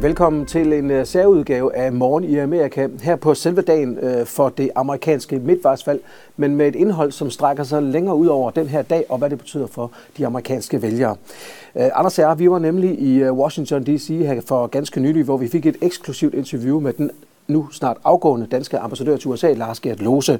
Velkommen til en øh, særudgave af Morgen i Amerika, her på selve dagen øh, for det amerikanske midtvejsvalg, men med et indhold, som strækker sig længere ud over den her dag, og hvad det betyder for de amerikanske vælgere. Øh, Anders og vi var nemlig i Washington D.C. her for ganske nylig, hvor vi fik et eksklusivt interview med den nu snart afgående danske ambassadør til USA, Lars Gert Lose.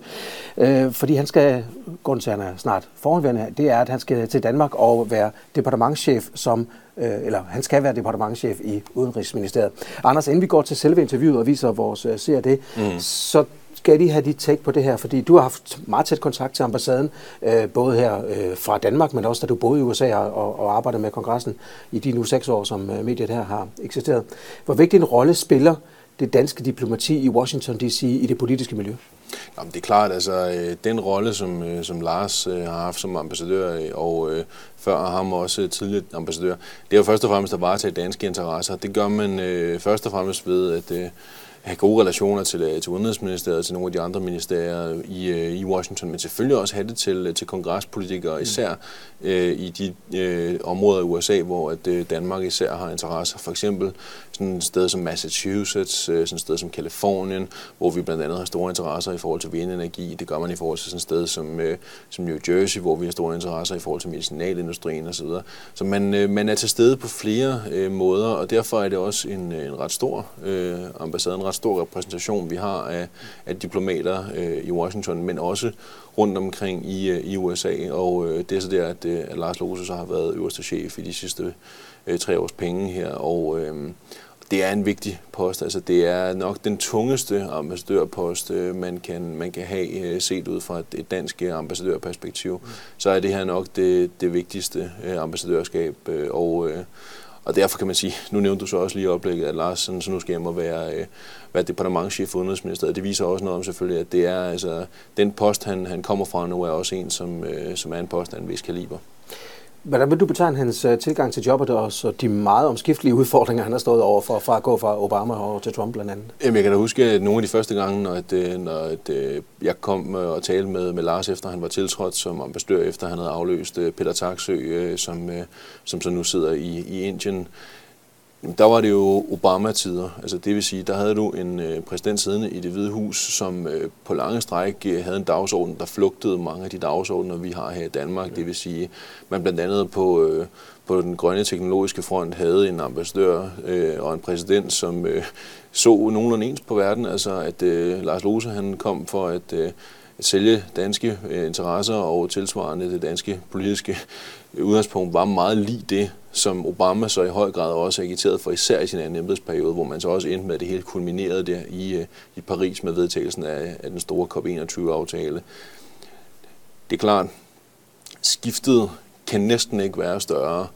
Øh, fordi han skal, grunden til at han er snart foranværende, det er, at han skal til Danmark og være departementschef som øh, eller han skal være departementschef i Udenrigsministeriet. Anders, inden vi går til selve interviewet og viser vores øh, ser det, mm. så skal lige have dit take på det her, fordi du har haft meget tæt kontakt til ambassaden, øh, både her øh, fra Danmark, men også da du boede i USA og, og arbejdede med kongressen i de nu seks år, som øh, mediet her har eksisteret. Hvor vigtig en rolle spiller det danske diplomati i Washington D.C. i det politiske miljø? Jamen, det er klart, altså øh, den rolle, som, øh, som Lars øh, har haft som ambassadør, og øh, før ham også tidligere ambassadør, det er jo først og fremmest at varetage danske interesser. Det gør man øh, først og fremmest ved at øh, have gode relationer til, øh, til Udenrigsministeriet og til nogle af de andre ministerier i, øh, i Washington, men selvfølgelig også have det til, til kongrespolitikere, især øh, i de øh, områder i USA, hvor at, øh, Danmark især har interesser. For eksempel sådan et sted som Massachusetts, øh, sådan et sted som Kalifornien, hvor vi blandt andet har store interesser i forhold til vindenergi. Det gør man i forhold til sådan et sted som, øh, som New Jersey, hvor vi har store interesser i forhold til medicinalindustrien osv. Så man, øh, man er til stede på flere øh, måder, og derfor er det også en, en ret stor øh, ambassade, en ret stor repræsentation, vi har af, af diplomater øh, i Washington, men også rundt omkring i, øh, i USA. Og øh, det er så der, at, øh, at Lars Lose så har været øverste chef i de sidste øh, tre års penge her. Og øh, det er en vigtig post. Altså, det er nok den tungeste ambassadørpost, øh, man kan, man kan have øh, set ud fra et, et dansk øh, ambassadørperspektiv. Så er det her nok det, det vigtigste øh, ambassadørskab. Øh, og, øh, og derfor kan man sige, nu nævnte du så også lige oplægget, at Lars sådan, så nu skal hjem og være, øh, være departementchef for Udenrigsministeriet. Det viser også noget om selvfølgelig, at det er, altså, den post, han, han kommer fra nu, er også en, som, øh, som er en post af en vis kaliber. Hvordan vil du betegne hans øh, tilgang til jobbet og så de meget omskiftelige udfordringer, han har stået over for, fra at gå fra Obama over til Trump blandt andet? Jamen, jeg kan da huske, at nogle af de første gange, når, at, øh, når at, jeg kom og talte med, med Lars, efter han var tiltrådt som ambassadør, efter han havde afløst Peter Taksø, som, som så nu sidder i, i Indien, der var det jo Obama-tider. Altså det vil sige, der havde du en øh, præsident siddende i det hvide hus, som øh, på lange stræk øh, havde en dagsorden, der flugtede mange af de dagsordner, vi har her i Danmark. Det vil sige, man blandt andet på, øh, på den grønne teknologiske front havde en ambassadør øh, og en præsident, som øh, så nogenlunde ens på verden. Altså at øh, Lars Lose han kom for at, øh, at sælge danske øh, interesser og tilsvarende det danske politiske udgangspunkt var meget lige det, som Obama så i høj grad også agiteret for, især i sin anden embedsperiode, hvor man så også endte med, at det hele kulminerede der i, øh, i Paris med vedtagelsen af, af den store COP21-aftale. Det er klart, skiftet kan næsten ikke være større,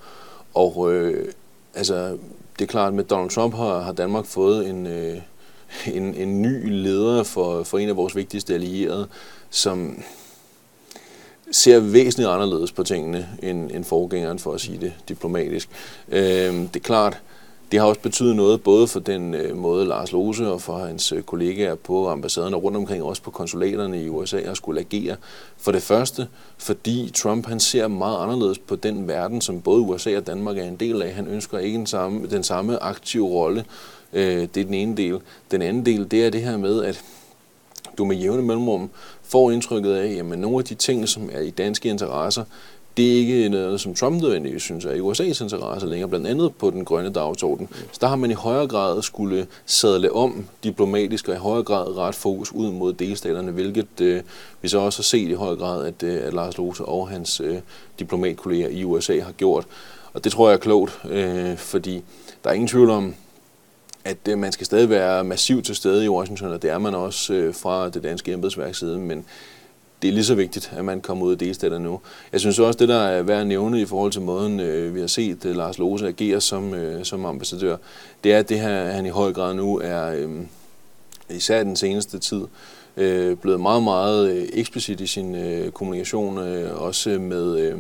og øh, altså, det er klart, at med Donald Trump har, har Danmark fået en, øh, en, en ny leder for, for en af vores vigtigste allierede, som ser væsentligt anderledes på tingene end, end forgængeren, for at sige det diplomatisk. Øh, det er klart, det har også betydet noget både for den øh, måde Lars Lose og for hans øh, kollegaer på ambassaderne rundt omkring også på konsulaterne i USA har skulle agere. For det første, fordi Trump han ser meget anderledes på den verden, som både USA og Danmark er en del af. Han ønsker ikke den samme, den samme aktive rolle. Øh, det er den ene del. Den anden del, det er det her med, at du med jævne mellemrum får indtrykket af, at nogle af de ting, som er i danske interesser, det er ikke noget, som Trump nødvendigvis synes er i USA's interesse længere, blandt andet på den grønne dagsorden. Så der har man i højere grad skulle sadle om diplomatisk og i højere grad ret fokus ud mod delstaterne, hvilket øh, vi så også har set i høj grad, at, øh, at Lars Lose og hans øh, diplomatkolleger i USA har gjort. Og det tror jeg er klogt, øh, fordi der er ingen tvivl om, at øh, man skal stadig være massivt til stede i Washington, og det er man også øh, fra det danske embedsværks side, men det er lige så vigtigt, at man kommer ud af delstaterne nu. Jeg synes også, det der er værd at nævne i forhold til måden, øh, vi har set øh, Lars Lose agere som, øh, som ambassadør, det er, at det her, han i høj grad nu er, øh, især den seneste tid, øh, blevet meget, meget øh, eksplicit i sin øh, kommunikation, øh, også med, øh,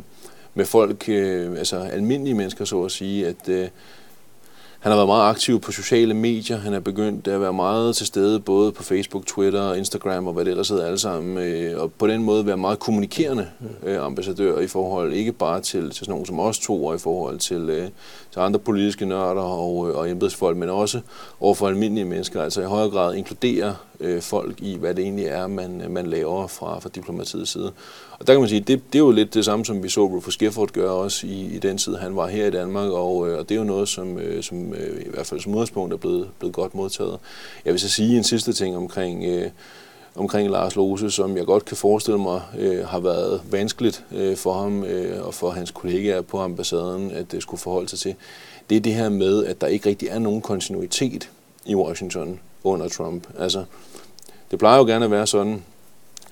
med folk, øh, altså almindelige mennesker, så at sige, at øh, han har været meget aktiv på sociale medier. Han er begyndt at være meget til stede både på Facebook, Twitter, Instagram og hvad det ellers hedder alle sammen. Øh, og på den måde være meget kommunikerende øh, ambassadør i forhold ikke bare til, til sådan nogen som os to, og i forhold til, øh, til andre politiske nørder og, og embedsfolk, men også over for almindelige mennesker. Altså i højere grad inkludere øh, folk i, hvad det egentlig er, man, man laver fra, fra diplomatiets side. Og der kan man sige, det, det er jo lidt det samme, som vi så Rufus Gifford gøre også i, i den tid, han var her i Danmark, og, øh, og det er jo noget, som, øh, som øh, i hvert fald som udgangspunkt er blevet, blevet godt modtaget. Jeg vil så sige en sidste ting omkring, øh, omkring Lars Lose, som jeg godt kan forestille mig øh, har været vanskeligt øh, for ham øh, og for hans kollegaer på ambassaden at det skulle forholde sig til. Det er det her med, at der ikke rigtig er nogen kontinuitet i Washington under Trump. Altså, det plejer jo gerne at være sådan,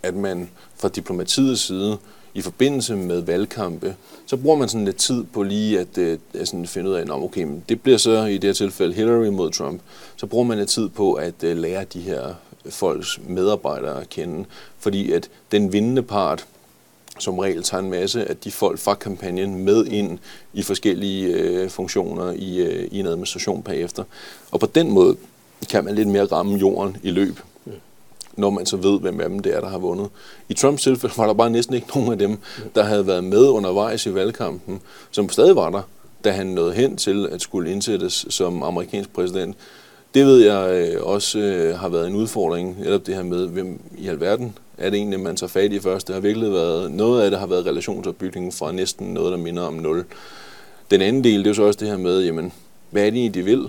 at man fra diplomatiets side i forbindelse med valgkampe, så bruger man sådan lidt tid på lige at, at, at sådan finde ud af, om okay, men det bliver så i det her tilfælde Hillary mod Trump. Så bruger man lidt tid på at øh, lære de her folks medarbejdere at kende, fordi at den vindende part som regel tager en masse af de folk fra kampagnen med ind i forskellige øh, funktioner i, øh, i en administration bagefter. Og på den måde kan man lidt mere ramme jorden i løb når man så ved, hvem af dem det er, der har vundet. I Trumps tilfælde var der bare næsten ikke nogen af dem, der havde været med undervejs i valgkampen, som stadig var der, da han nåede hen til at skulle indsættes som amerikansk præsident. Det ved jeg øh, også øh, har været en udfordring, netop det her med, hvem i alverden er det egentlig, man tager fat i først. Det har virkelig været, noget af det har været relationsopbygningen fra næsten noget, der minder om nul. Den anden del, det er jo så også det her med, jamen, hvad er det egentlig, de vil?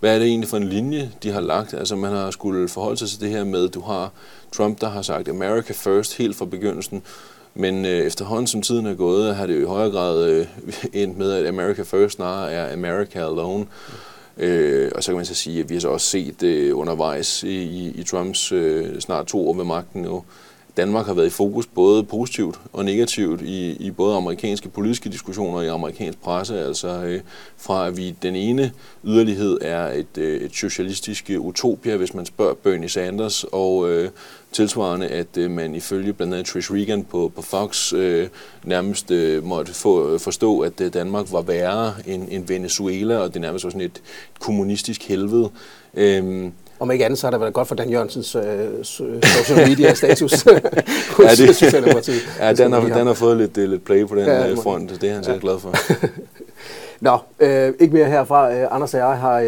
Hvad er det egentlig for en linje, de har lagt? Altså man har skulle forholde sig til det her med, du har Trump, der har sagt America first helt fra begyndelsen, men øh, efterhånden som tiden er gået, har det jo i højere grad øh, endt med, at America first snarere er America alone. Øh, og så kan man så sige, at vi har så også set øh, undervejs i, i, i Trumps øh, snart to år ved magten nu, Danmark har været i fokus både positivt og negativt i, i både amerikanske politiske diskussioner og i amerikansk presse. Altså øh, fra at vi den ene yderlighed er et, øh, et socialistisk øh, utopia, hvis man spørger Bernie Sanders, og øh, tilsvarende, at øh, man ifølge blandt andet Trish Regan på, på Fox øh, nærmest øh, måtte få, øh, forstå, at øh, Danmark var værre end, end Venezuela, og det nærmest var sådan et kommunistisk helvede. Øh, om ikke andet, så har det været godt for Dan Jørgensens øh, social media status hos ja, det, Socialdemokratiet. Ja, den har, den har fået lidt, øh, lidt play på den ja, øh, front, det er han sikkert ja. glad for. Nå, øh, ikke mere herfra. Øh, Anders og jeg har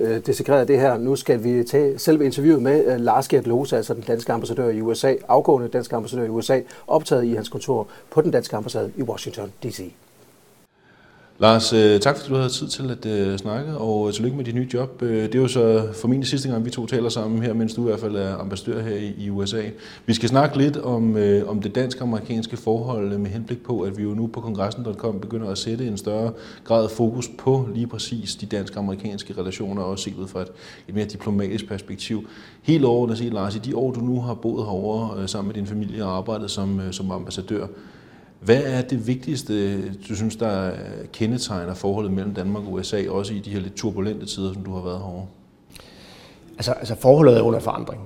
øh, desekreret det her. Nu skal vi tage selve interviewet med øh, Lars Gert Lose, altså den danske ambassadør i USA, afgående danske ambassadør i USA, optaget i hans kontor på den danske ambassade i Washington D.C. Lars, øh, tak fordi du havde tid til at øh, snakke, og øh, tillykke med dit nye job. Øh, det er jo så formentlig sidste gang, vi to taler sammen her, mens du i hvert fald er ambassadør her i, i USA. Vi skal snakke lidt om, øh, om det dansk-amerikanske forhold med henblik på, at vi jo nu på kongressen.com begynder at sætte en større grad fokus på lige præcis de dansk-amerikanske relationer, også set ud fra et, et mere diplomatisk perspektiv. Helt overordnet set, Lars, i de år, du nu har boet herovre øh, sammen med din familie og arbejdet som, som ambassadør, hvad er det vigtigste, du synes, der kendetegner forholdet mellem Danmark og USA, også i de her lidt turbulente tider, som du har været herovre? Altså, altså forholdet er under forandring.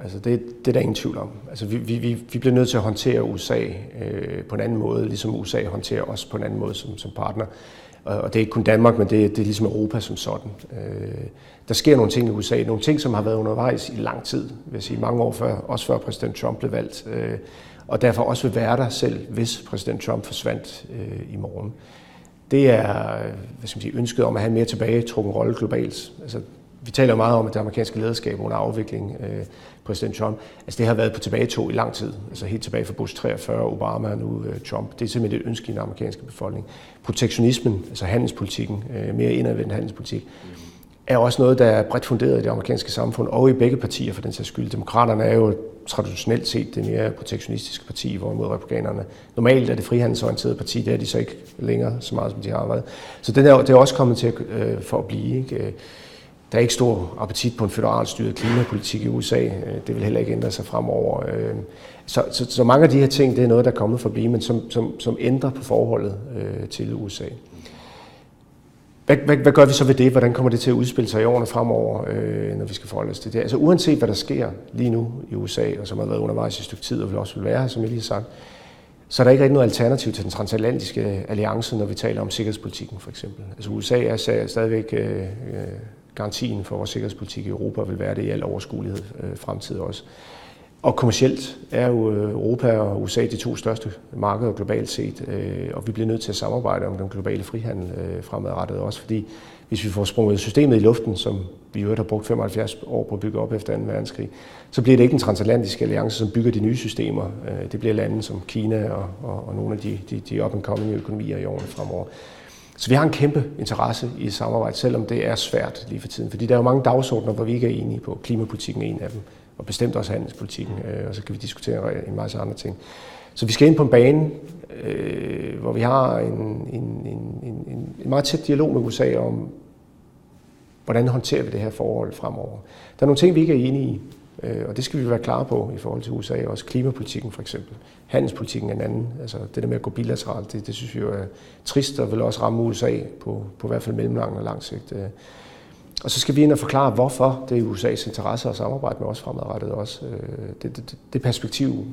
Altså det, det er der ingen tvivl om. Altså vi, vi, vi bliver nødt til at håndtere USA øh, på en anden måde, ligesom USA håndterer os på en anden måde som, som partner. Og det er ikke kun Danmark, men det, det er ligesom Europa som sådan. Øh, der sker nogle ting i USA, nogle ting, som har været undervejs i lang tid, vil jeg sige mange år før, også før præsident Trump blev valgt. Øh, og derfor også vil være der selv, hvis præsident Trump forsvandt øh, i morgen. Det er hvad skal man sige, ønsket om at have en mere tilbagetrukken rolle globalt. Altså, vi taler meget om, at det amerikanske lederskab under afvikling, øh, præsident Trump, altså det har været på tilbagetog i lang tid. Altså helt tilbage fra Bush 43, Obama og nu øh, Trump. Det er simpelthen et ønske i den amerikanske befolkning. Protektionismen, altså handelspolitikken, øh, mere indadvendt handelspolitik, er også noget, der er bredt funderet i det amerikanske samfund, og i begge partier for den sags skyld. Demokraterne er jo traditionelt set det mere protektionistiske parti, hvorimod republikanerne normalt er det frihandelsorienterede parti, det er de så ikke længere så meget, som de har været. Så det er, det er også kommet til øh, for at blive. Ikke? Øh, der er ikke stor appetit på en federalstyret klimapolitik i USA. Øh, det vil heller ikke ændre sig fremover. Øh, så, så, så mange af de her ting, det er noget, der er kommet for at blive, men som, som, som ændrer på forholdet øh, til USA. Hvad, hvad, hvad gør vi så ved det? Hvordan kommer det til at udspille sig i årene fremover, øh, når vi skal forholde os til det? Altså uanset hvad der sker lige nu i USA, og som har været undervejs i et stykke tid, og vil også vil være, som jeg lige har sagt, så er der ikke rigtig noget alternativ til den transatlantiske alliance, når vi taler om sikkerhedspolitikken for eksempel. Altså USA er stadigvæk øh, øh, garantien for vores sikkerhedspolitik i Europa, vil være det i al overskuelighed øh, fremtid også. Og kommercielt er jo øh, Europa og USA de to største markeder globalt set, øh, og vi bliver nødt til at samarbejde om den globale frihandel øh, fremadrettet også, fordi hvis vi får sprunget systemet i luften, som vi jo har brugt 75 år på at bygge op efter 2. verdenskrig, så bliver det ikke en transatlantisk alliance, som bygger de nye systemer. Det bliver lande som Kina og, og, og nogle af de, de, de up-and-coming økonomier i årene fremover. Så vi har en kæmpe interesse i samarbejde, selvom det er svært lige for tiden. Fordi der er jo mange dagsordner, hvor vi ikke er enige på. Klimapolitikken er en af dem og bestemt også handelspolitikken, øh, og så kan vi diskutere øh, en masse andre ting. Så vi skal ind på en bane, øh, hvor vi har en, en, en, en, en meget tæt dialog med USA om, hvordan håndterer vi det her forhold fremover. Der er nogle ting, vi ikke er enige i, øh, og det skal vi være klar på i forhold til USA, også klimapolitikken for eksempel. Handelspolitikken er en anden. Altså det der med at gå bilateralt, det, det synes vi jo er trist, og vil også ramme USA på, på i hvert fald mellemlang og lang sigt. Øh. Og så skal vi ind og forklare, hvorfor det er USA's interesse at samarbejde med os fremadrettet også. Øh, det, det, det perspektiv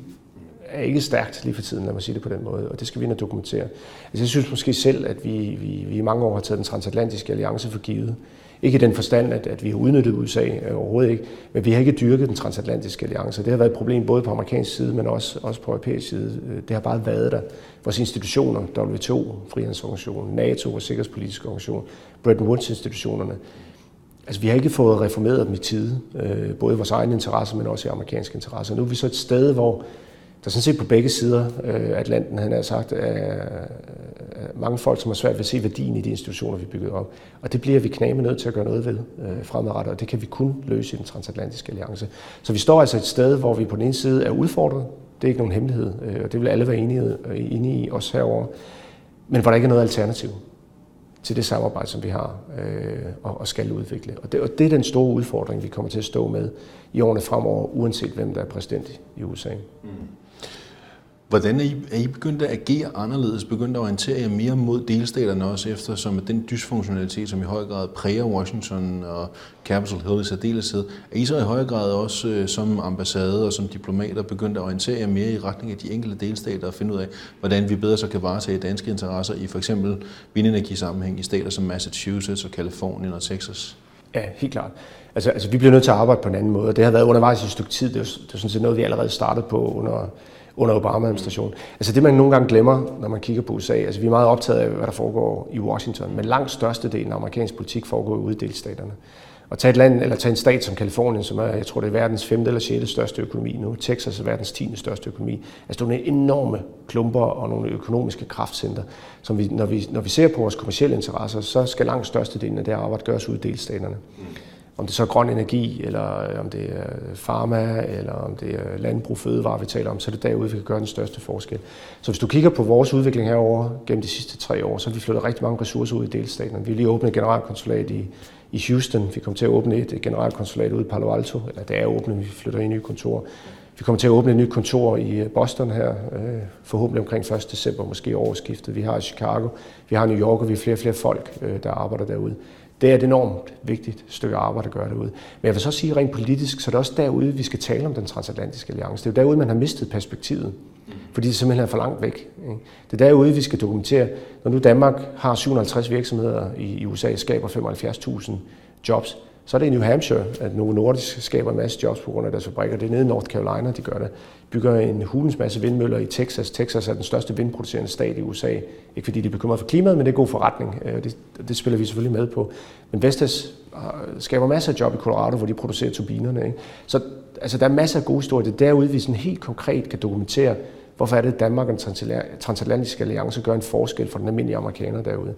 er ikke stærkt lige for tiden, lad mig sige det på den måde, og det skal vi ind og dokumentere. Altså, jeg synes måske selv, at vi, vi, vi i mange år har taget den transatlantiske alliance for givet. Ikke i den forstand, at, at vi har udnyttet USA øh, overhovedet ikke, men vi har ikke dyrket den transatlantiske alliance. Det har været et problem både på amerikansk side, men også, også på europæisk side. Øh, det har bare været der. Vores institutioner, WTO, Frihandelsorganisationen, NATO, vores sikkerhedspolitiske organisation, Bretton Woods-institutionerne, Altså, vi har ikke fået reformeret dem i tide, øh, både i vores egen interesse, men også i amerikanske interesser. Nu er vi så et sted, hvor der sådan set på begge sider øh, Atlanten, han har sagt, er mange folk, som har svært ved at se værdien i de institutioner, vi bygget op. Og det bliver vi knæme nødt til at gøre noget ved øh, fremadrettet, og det kan vi kun løse i den transatlantiske alliance. Så vi står altså et sted, hvor vi på den ene side er udfordret, det er ikke nogen hemmelighed, øh, og det vil alle være enige, øh, enige i, os herover, men hvor der ikke er noget alternativ til det samarbejde, som vi har øh, og, og skal udvikle. Og det, og det er den store udfordring, vi kommer til at stå med i årene fremover, uanset hvem der er præsident i USA. Mm. Hvordan er I, er I begyndt at agere anderledes, begyndt at orientere jer mere mod delstaterne også, efter, som den dysfunktionalitet, som i høj grad præger Washington og Capitol Hill i særdeleshed, er I så i høj grad også øh, som ambassade og som diplomater begyndt at orientere jer mere i retning af de enkelte delstater og finde ud af, hvordan vi bedre så kan varetage danske interesser i for eksempel vindenergisammenhæng i stater som Massachusetts og Kalifornien og Texas? Ja, helt klart. Altså, altså vi bliver nødt til at arbejde på en anden måde. Det har været undervejs i et stykke tid. Det er, det er sådan set noget, vi allerede startede på under under Obama-administrationen. Altså det, man nogle gange glemmer, når man kigger på USA, altså vi er meget optaget af, hvad der foregår i Washington, men langt størstedelen af amerikansk politik foregår ude i delstaterne. Og tage et land, eller tage en stat som Kalifornien, som er, jeg tror, det er verdens femte eller sjette største økonomi nu. Texas er verdens tiende største økonomi. Altså, er nogle enorme klumper og nogle økonomiske kraftcenter, som vi, når vi, når vi ser på vores kommersielle interesser, så skal langt størstedelen af det arbejde gøres ud i delstaterne. Mm. Om det så er grøn energi, eller øh, om det er øh, farma, eller om det er landbrug, fødevare, vi taler om, så er det derude, vi kan gøre den største forskel. Så hvis du kigger på vores udvikling herover gennem de sidste tre år, så har vi flyttet rigtig mange ressourcer ud i delstaterne. Vi har lige åbnet et generalkonsulat i, i Houston. Vi kommer til at åbne et generalkonsulat ude i Palo Alto, eller det er åbnet, vi flytter ind i nye kontor. Vi kommer til at åbne et nyt kontor i øh, Boston her, øh, forhåbentlig omkring 1. december, måske årsskiftet. Vi har i Chicago, vi har i New York, og vi har flere og flere folk, der arbejder derude. Det er et enormt vigtigt stykke arbejde at gøre derude. Men jeg vil så sige rent politisk, så er det også derude, vi skal tale om den transatlantiske alliance. Det er jo derude, man har mistet perspektivet, fordi det simpelthen er for langt væk. Det er derude, vi skal dokumentere, når nu Danmark har 750 virksomheder i USA, skaber 75.000 jobs, så er det i New Hampshire, at Novo Nordisk skaber en masse jobs på grund af deres fabrikker. Det er nede i North Carolina, de gør det. Bygger en hulens masse vindmøller i Texas. Texas er den største vindproducerende stat i USA. Ikke fordi de er bekymret for klimaet, men det er god forretning. Øh, det, det spiller vi selvfølgelig med på. Men Vestas øh, skaber masser af job i Colorado, hvor de producerer turbinerne. Ikke? Så altså, der er masser af gode historier. Det er derude, vi sådan helt konkret kan dokumentere, hvorfor er det, at Danmark og den transatlantiske alliance gør en forskel for den almindelige amerikaner derude.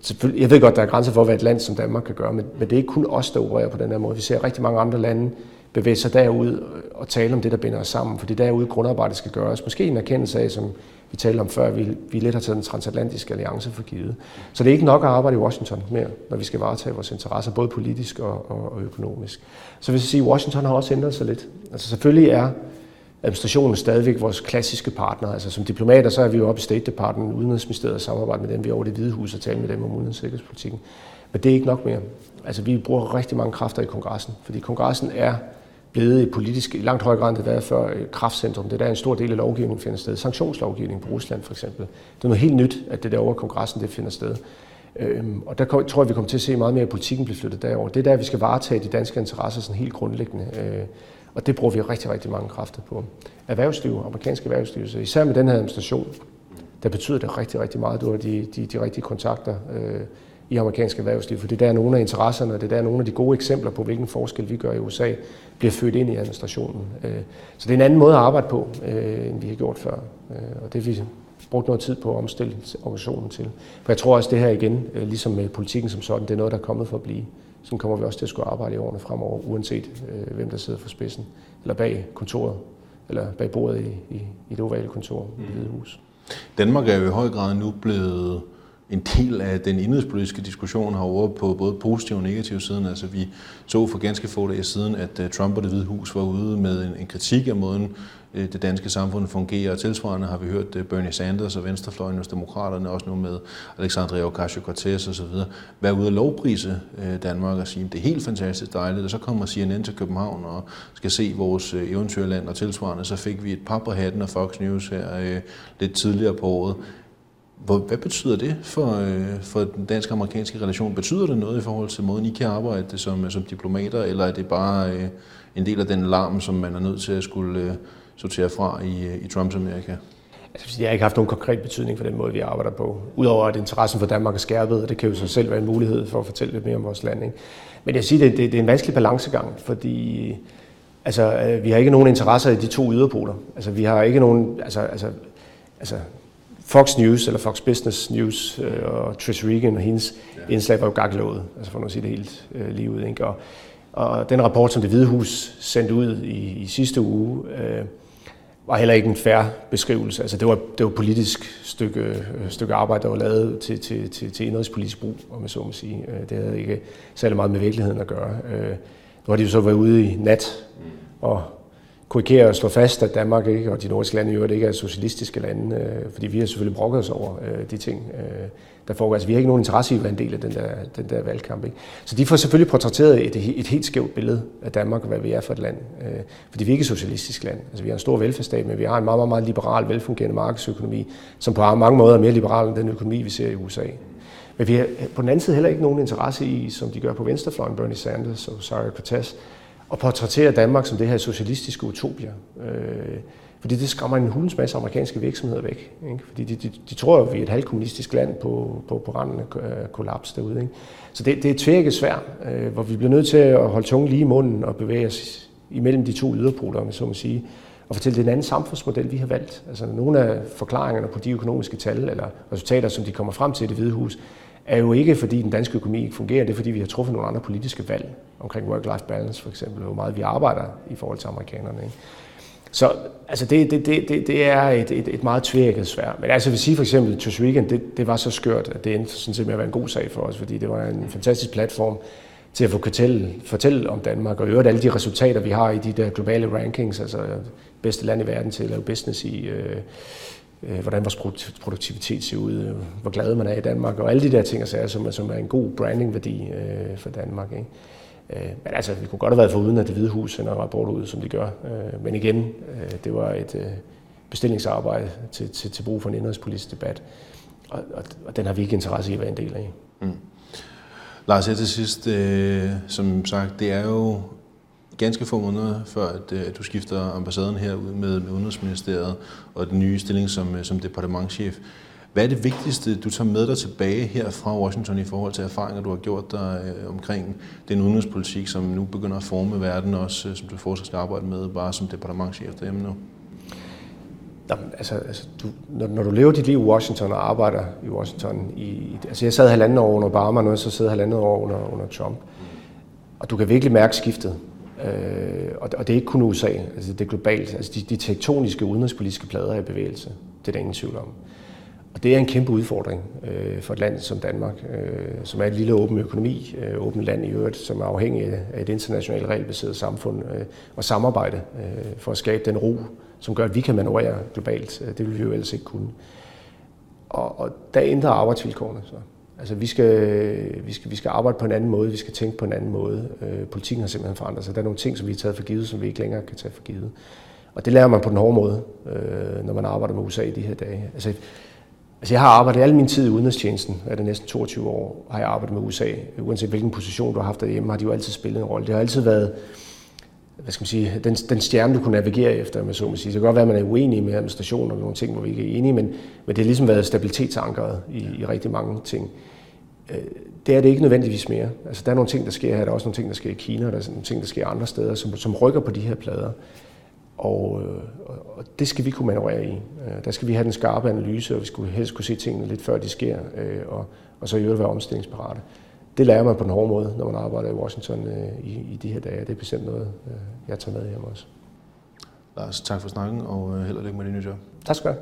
Selvfølgelig, jeg ved godt, der er grænser for, hvad et land som Danmark kan gøre, men, men det er ikke kun os, der opererer på den her måde. Vi ser rigtig mange andre lande bevæge sig derud og tale om det, der binder os sammen, for det er derude, grundarbejdet skal gøres. Måske en erkendelse af, som vi talte om før, vi, vi lidt har taget den transatlantiske alliance for givet. Så det er ikke nok at arbejde i Washington mere, når vi skal varetage vores interesser, både politisk og, og, og økonomisk. Så hvis jeg sige, at Washington har også ændret sig lidt. Altså selvfølgelig er administrationen er stadigvæk vores klassiske partner. Altså som diplomater, så er vi jo oppe i State Department, Udenrigsministeriet, samarbejde med dem. Vi er over det hvide hus og taler med dem om udenrigssikkerhedspolitikken. Men det er ikke nok mere. Altså vi bruger rigtig mange kræfter i kongressen, fordi kongressen er blevet et politisk, i langt højere grad end det var før, et kraftcentrum. Det er der en stor del af lovgivningen finder sted. Sanktionslovgivning på Rusland for eksempel. Det er noget helt nyt, at det der over kongressen det finder sted. Øhm, og der tror jeg, vi kommer til at se meget mere, at politikken bliver flyttet derover. Det er der, vi skal varetage de danske interesser sådan helt grundlæggende. Øh, og det bruger vi rigtig, rigtig mange kræfter på. Erhvervsliv, amerikanske erhvervsliv, så især med den her administration, der betyder det rigtig, rigtig meget. Du har de, de, de rigtige kontakter øh, i amerikansk erhvervsliv, for det er der nogle af interesserne, og det er der nogle af de gode eksempler på, hvilken forskel vi gør i USA, bliver født ind i administrationen. Øh, så det er en anden måde at arbejde på, øh, end vi har gjort før. Øh, og det vi brugt noget tid på at omstille organisationen til. For jeg tror også, det her igen, øh, ligesom med politikken som sådan, det er noget, der er kommet for at blive. Så kommer vi også til at skulle arbejde i årene fremover, uanset øh, hvem der sidder for spidsen, eller bag kontoret, eller bag bordet i, i, i det ovale kontor i det hvide hus. Danmark er jo i høj grad nu blevet en del af den indrigspolitiske diskussion herovre på både positiv og negativ siden. Altså vi så for ganske få dage siden, at øh, Trump og det hvide hus var ude med en, en kritik af måden, Øh, det danske samfund fungerer. Og tilsvarende har vi hørt øh, Bernie Sanders og Venstrefløjen hos Demokraterne, også nu med Alexandria Ocasio-Cortez osv., være ude at lovprise øh, Danmark og sige, at det er helt fantastisk dejligt. Og så kommer CNN til København og skal se vores eventyrland og tilsvarende. Så fik vi et par på hatten af Fox News her lidt tidligere på året. Hvad betyder det for, for den dansk-amerikanske relation? Betyder det noget i forhold til måden, I kan arbejde som, som diplomater, eller er det bare en del af den larm, som man er nødt til at skulle sortere fra i, i Trumps Amerika? Altså, jeg har ikke haft nogen konkret betydning for den måde, vi arbejder på. Udover at interessen for Danmark er skærpet, og det kan jo så selv være en mulighed for at fortælle lidt mere om vores land. Ikke? Men jeg siger, det, det, det er en vanskelig balancegang, fordi altså, vi har ikke nogen interesser i de to yderpoler. Altså, vi har ikke nogen... Altså, altså, altså Fox News, eller Fox Business News, øh, og Trish Regan og hendes ja. indslag var jo gaklået, altså for at sige det helt øh, lige ud. Ikke? Og, og den rapport, som det Hvide Hus sendte ud i, i sidste uge, øh, var heller ikke en færre beskrivelse. Altså det var det var et politisk stykke, øh, stykke arbejde, der var lavet til, til, til, til indrigspolitisk brug, om man så må sige. Øh, det havde ikke særlig meget med virkeligheden at gøre. Øh, nu har de jo så været ude i nat og korrigere og slå fast, at Danmark ikke, og de nordiske lande i øvrigt ikke er socialistiske lande, øh, fordi vi har selvfølgelig brokket os over øh, de ting, øh, der foregår. Altså, vi har ikke nogen interesse i at være en del af den der, den der valgkamp. Ikke? Så de får selvfølgelig portrætteret et, et helt skævt billede af Danmark og hvad vi er for et land. Øh, fordi vi er ikke et socialistisk land. Altså, vi har en stor velfærdsstat, men vi har en meget, meget, meget liberal, velfungerende markedsøkonomi, som på mange måder er mere liberal end den økonomi, vi ser i USA. Men vi har på den anden side heller ikke nogen interesse i, som de gør på venstrefløjen, Bernie Sanders og Sarah Cortez, og portrættere Danmark som det her socialistiske utopia. Øh, fordi det skræmmer en hulens masse amerikanske virksomheder væk. Ikke? Fordi de, de, de tror jo, at vi er et halvkommunistisk land på, på, på randen af øh, kollaps derude. Ikke? Så det, det er tvækket svært, øh, hvor vi bliver nødt til at holde tungen lige i munden og bevæge os imellem de to yderpoler, så må sige, og fortælle, den anden samfundsmodel, vi har valgt. Altså nogle af forklaringerne på de økonomiske tal eller resultater, som de kommer frem til i det hvide hus, er jo ikke, fordi den danske økonomi ikke fungerer, det er, fordi vi har truffet nogle andre politiske valg omkring work-life balance for eksempel, hvor meget vi arbejder i forhold til amerikanerne. Ikke? Så altså det, det, det, det, det er et, et, et meget tvækket svær. Men altså jeg vil sige for eksempel, Tush Weekend, det, det var så skørt, at det endte sådan set med at være en god sag for os, fordi det var en fantastisk platform til at få fortælle, fortælle om Danmark, og i øvrigt alle de resultater, vi har i de der globale rankings, altså bedste land i verden til at lave business i, øh, Øh, hvordan vores produktivitet ser ud, øh, hvor glad man er i Danmark, og alle de der ting og sager, som, som er en god brandingværdi øh, for Danmark. Ikke? Øh, men altså, vi kunne godt have været foruden at det hvide hus sender rapport ud, som de gør. Øh, men igen, øh, det var et øh, bestillingsarbejde til, til, til brug for en indrigspolitisk debat, og, og, og den har vi ikke interesse i at være en del af. Mm. Lars, her til sidst, øh, som sagt, det er jo ganske få måneder før, at, øh, at du skifter ambassaden her ud med, med Udenrigsministeriet og den nye stilling som, øh, som departementchef. Hvad er det vigtigste, du tager med dig tilbage her fra Washington i forhold til erfaringer, du har gjort dig øh, omkring den udenrigspolitik, som nu begynder at forme verden også, øh, som du fortsat skal arbejde med, bare som departementchef derhjemme nu? Jamen, altså, altså du, når, når du lever dit liv i Washington og arbejder i Washington, i, altså jeg sad halvandet år under Obama, og nu så sidder halvandet år under, under Trump, og du kan virkelig mærke skiftet. Øh, og, og det er ikke kun USA, altså det er globalt. Altså de, de tektoniske udenrigspolitiske plader er i bevægelse. Det er der ingen tvivl om. Og det er en kæmpe udfordring øh, for et land som Danmark, øh, som er et lille åben økonomi, øh, åbent land i øvrigt, som er afhængig af et internationalt regelbaseret samfund øh, og samarbejde øh, for at skabe den ro, som gør, at vi kan manøvrere globalt. Øh, det vil vi jo ellers ikke kunne. Og, og der ændrer arbejdsvilkårene så. Altså, vi skal, vi, skal, vi skal arbejde på en anden måde, vi skal tænke på en anden måde. Øh, politikken har simpelthen forandret sig. Der er nogle ting, som vi har taget for givet, som vi ikke længere kan tage for givet. Og det lærer man på den hårde måde, øh, når man arbejder med USA i de her dage. Altså, altså jeg har arbejdet al min tid i udenrigstjenesten, er det næsten 22 år, har jeg arbejdet med USA. Uanset hvilken position du har haft derhjemme, har de jo altid spillet en rolle. Det har altid været hvad skal man sige, den, den stjerne, du kunne navigere efter, med så må sige. Det kan godt være, at man er uenig med administrationen og nogle ting, hvor vi ikke er enige, men, men det har ligesom været stabilitetsankret i, i rigtig mange ting. Øh, det er det ikke nødvendigvis mere. Altså, der er nogle ting, der sker her, der er også nogle ting, der sker i Kina, og der er nogle ting, der sker andre steder, som, som rykker på de her plader. Og, øh, og det skal vi kunne manøvrere i. Øh, der skal vi have den skarpe analyse, og vi skulle helst kunne se tingene lidt før de sker, øh, og, og så i øvrigt være omstillingsparate det lærer man på den hårde måde, når man arbejder i Washington øh, i, i de her dage. Det er bestemt noget, øh, jeg tager med hjem også. Lars, tak for snakken, og øh, held og lykke med din nye job. Tak skal du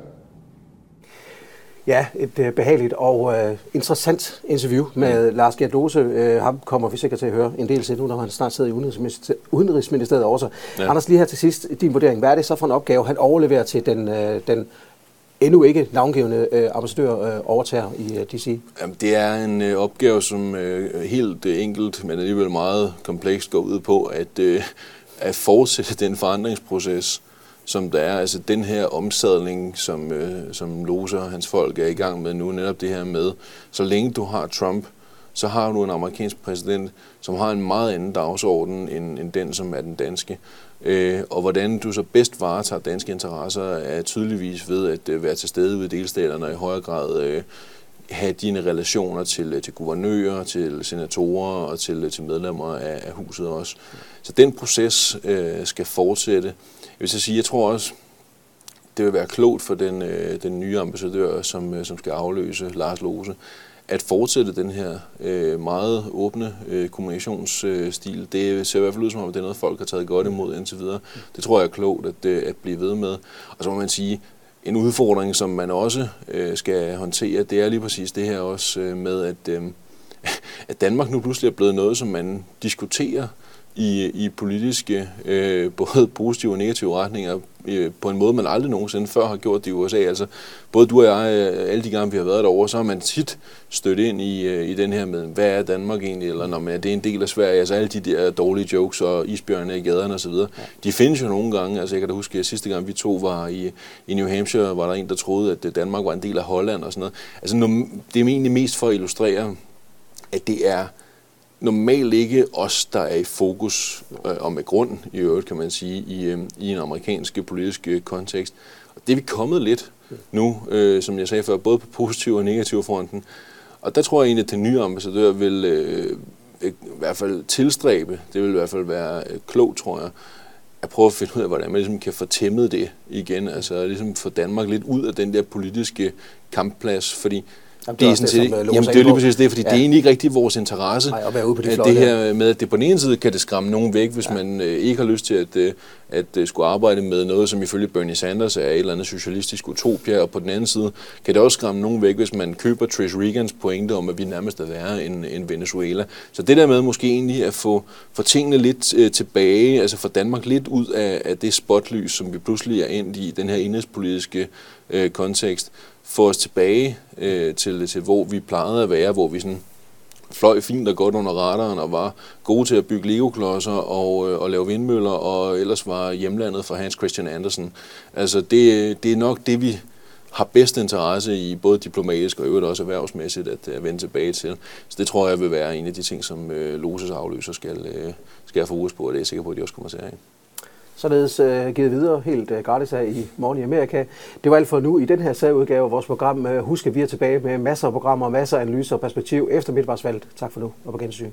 Ja, et øh, behageligt og øh, interessant interview med mm. Lars Gerdose. Øh, ham kommer vi sikkert til at høre en del til nu, når han snart sidder i Udenrigsministeriet, Udenrigsministeriet også. Ja. Anders, lige her til sidst, din vurdering. Hvad er det så for en opgave, han overleverer til den, øh, den endnu ikke navngivende øh, ambassadør øh, overtager i øh, DC? Jamen, det er en øh, opgave, som øh, helt øh, enkelt, men alligevel meget komplekst går ud på at, øh, at fortsætte den forandringsproces, som der er. Altså den her omsadling, som, øh, som Loser og hans folk er i gang med nu, netop det her med, så længe du har Trump, så har du en amerikansk præsident, som har en meget anden dagsorden end, end den, som er den danske. Øh, og hvordan du så bedst varetager danske interesser, er tydeligvis ved at øh, være til stede ude i delstaterne og i højere grad øh, have dine relationer til, øh, til guvernører, til senatorer og til, øh, til medlemmer af, af huset også. Så den proces øh, skal fortsætte. Jeg vil så sige, jeg tror også, det vil være klogt for den, øh, den nye ambassadør, som, øh, som skal afløse Lars Lose, at fortsætte den her øh, meget åbne øh, kommunikationsstil. Det ser i hvert fald ud som om, at det er noget, folk har taget godt imod indtil videre. Det tror jeg er klogt at, øh, at blive ved med. Og så må man sige, en udfordring, som man også øh, skal håndtere, det er lige præcis det her også øh, med, at, øh, at Danmark nu pludselig er blevet noget, som man diskuterer i, i politiske, øh, både positive og negative retninger, øh, på en måde, man aldrig nogensinde før har gjort det i USA. Altså, både du og jeg, øh, alle de gange, vi har været derovre, så har man tit stødt ind i, øh, i den her med, hvad er Danmark egentlig, eller når man, det er en del af Sverige, altså alle de der dårlige jokes og isbjørne i gaderne osv., ja. de findes jo nogle gange, altså jeg kan da huske, at sidste gang vi to var i, i New Hampshire, var der en, der troede, at Danmark var en del af Holland og sådan noget. Altså, det er egentlig mest for at illustrere, at det er normalt ikke os, der er i fokus, øh, og med grund i øvrigt, kan man sige, i, øh, i en amerikansk politisk øh, kontekst. Og det er vi kommet lidt nu, øh, som jeg sagde før, både på positiv og negativ fronten. Og der tror jeg egentlig, at den nye ambassadør vil øh, øh i hvert fald tilstræbe, det vil i hvert fald være øh, klogt, tror jeg, at prøve at finde ud af, hvordan man ligesom kan få tæmmet det igen. Altså ligesom få Danmark lidt ud af den der politiske kampplads, fordi Jamen, det, er sådan øh, jamen, det er lige præcis det, fordi ja. det er egentlig ikke rigtig vores interesse. Nej, at være ude på de det her med, at det på den ene side kan det skræmme nogen væk, hvis ja. man øh, ikke har lyst til at, øh, at øh, skulle arbejde med noget, som ifølge Bernie Sanders er et eller andet socialistisk utopia, og på den anden side kan det også skræmme nogen væk, hvis man køber Trish Regans pointe om, at vi nærmest er værre end, end Venezuela. Så det der med måske egentlig at få, få tingene lidt øh, tilbage, altså få Danmark lidt ud af, af det spotlys, som vi pludselig er endt i, den her indrigspolitiske øh, kontekst, få os tilbage øh, til, til, hvor vi plejede at være, hvor vi sådan fløj fint og godt under radaren og var gode til at bygge legoklodser og, øh, og lave vindmøller, og ellers var hjemlandet for Hans Christian Andersen. Altså det, det er nok det, vi har bedst interesse i, både diplomatisk og øvrigt også erhvervsmæssigt, at, at vende tilbage til. Så det tror jeg vil være en af de ting, som øh, Loses afløser skal, øh, skal fokus på, og det er jeg sikker på, at de også kommer til at have således øh, givet videre helt øh, gratis her i Morgen i Amerika. Det var alt for nu i den her særudgave af vores program. Uh, husk, at vi er tilbage med masser af programmer, masser af analyser og perspektiv efter midtvejsvalget. Tak for nu, og på gensyn.